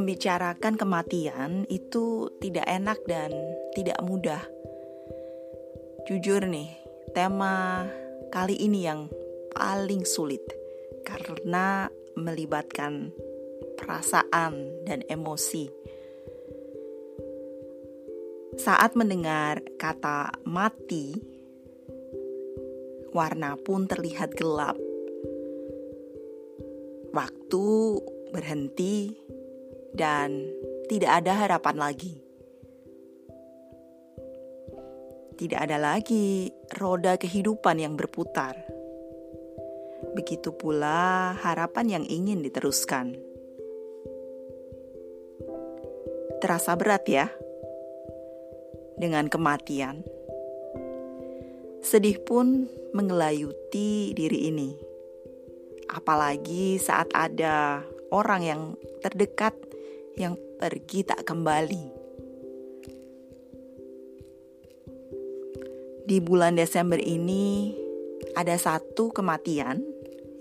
Membicarakan kematian itu tidak enak dan tidak mudah. Jujur nih, tema kali ini yang paling sulit karena melibatkan perasaan dan emosi. Saat mendengar kata mati, warna pun terlihat gelap. Waktu berhenti dan tidak ada harapan lagi. Tidak ada lagi roda kehidupan yang berputar. Begitu pula harapan yang ingin diteruskan. Terasa berat ya dengan kematian. Sedih pun mengelayuti diri ini. Apalagi saat ada orang yang terdekat yang pergi tak kembali. Di bulan Desember ini ada satu kematian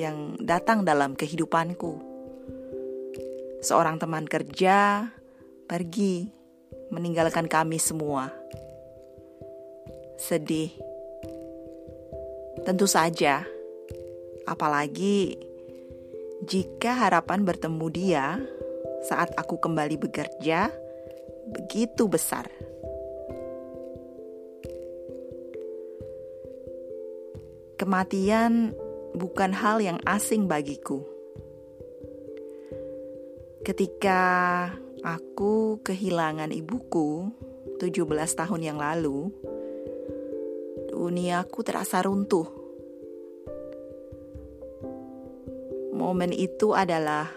yang datang dalam kehidupanku. Seorang teman kerja pergi meninggalkan kami semua. Sedih. Tentu saja. Apalagi jika harapan bertemu dia saat aku kembali bekerja begitu besar. Kematian bukan hal yang asing bagiku. Ketika aku kehilangan ibuku 17 tahun yang lalu, duniaku terasa runtuh. Momen itu adalah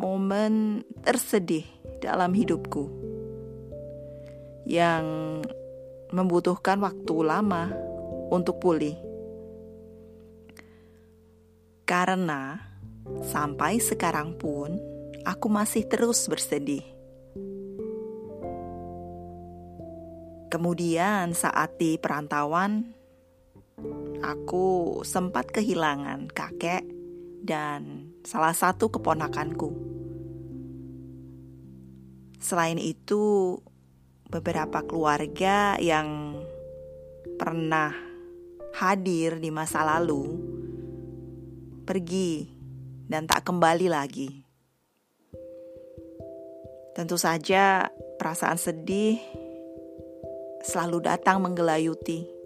momen tersedih dalam hidupku yang membutuhkan waktu lama untuk pulih. Karena sampai sekarang pun aku masih terus bersedih. Kemudian saat di perantauan, aku sempat kehilangan kakek dan salah satu keponakanku. Selain itu, beberapa keluarga yang pernah hadir di masa lalu pergi dan tak kembali lagi. Tentu saja, perasaan sedih selalu datang menggelayuti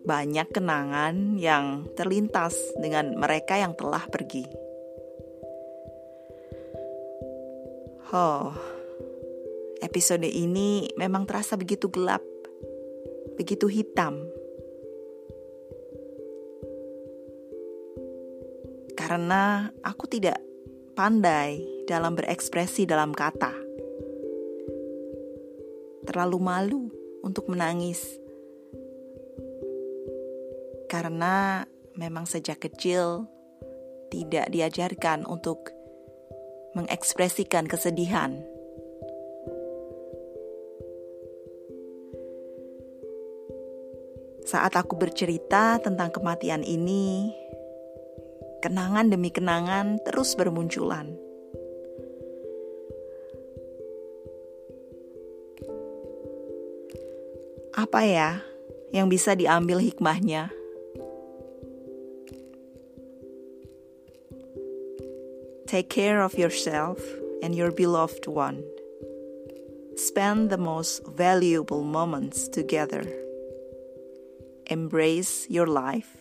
banyak kenangan yang terlintas dengan mereka yang telah pergi. Oh, episode ini memang terasa begitu gelap, begitu hitam. Karena aku tidak pandai dalam berekspresi dalam kata. Terlalu malu untuk menangis karena memang sejak kecil tidak diajarkan untuk mengekspresikan kesedihan. Saat aku bercerita tentang kematian ini, kenangan demi kenangan terus bermunculan. Apa ya yang bisa diambil hikmahnya? Take care of yourself and your beloved one. Spend the most valuable moments together. Embrace your life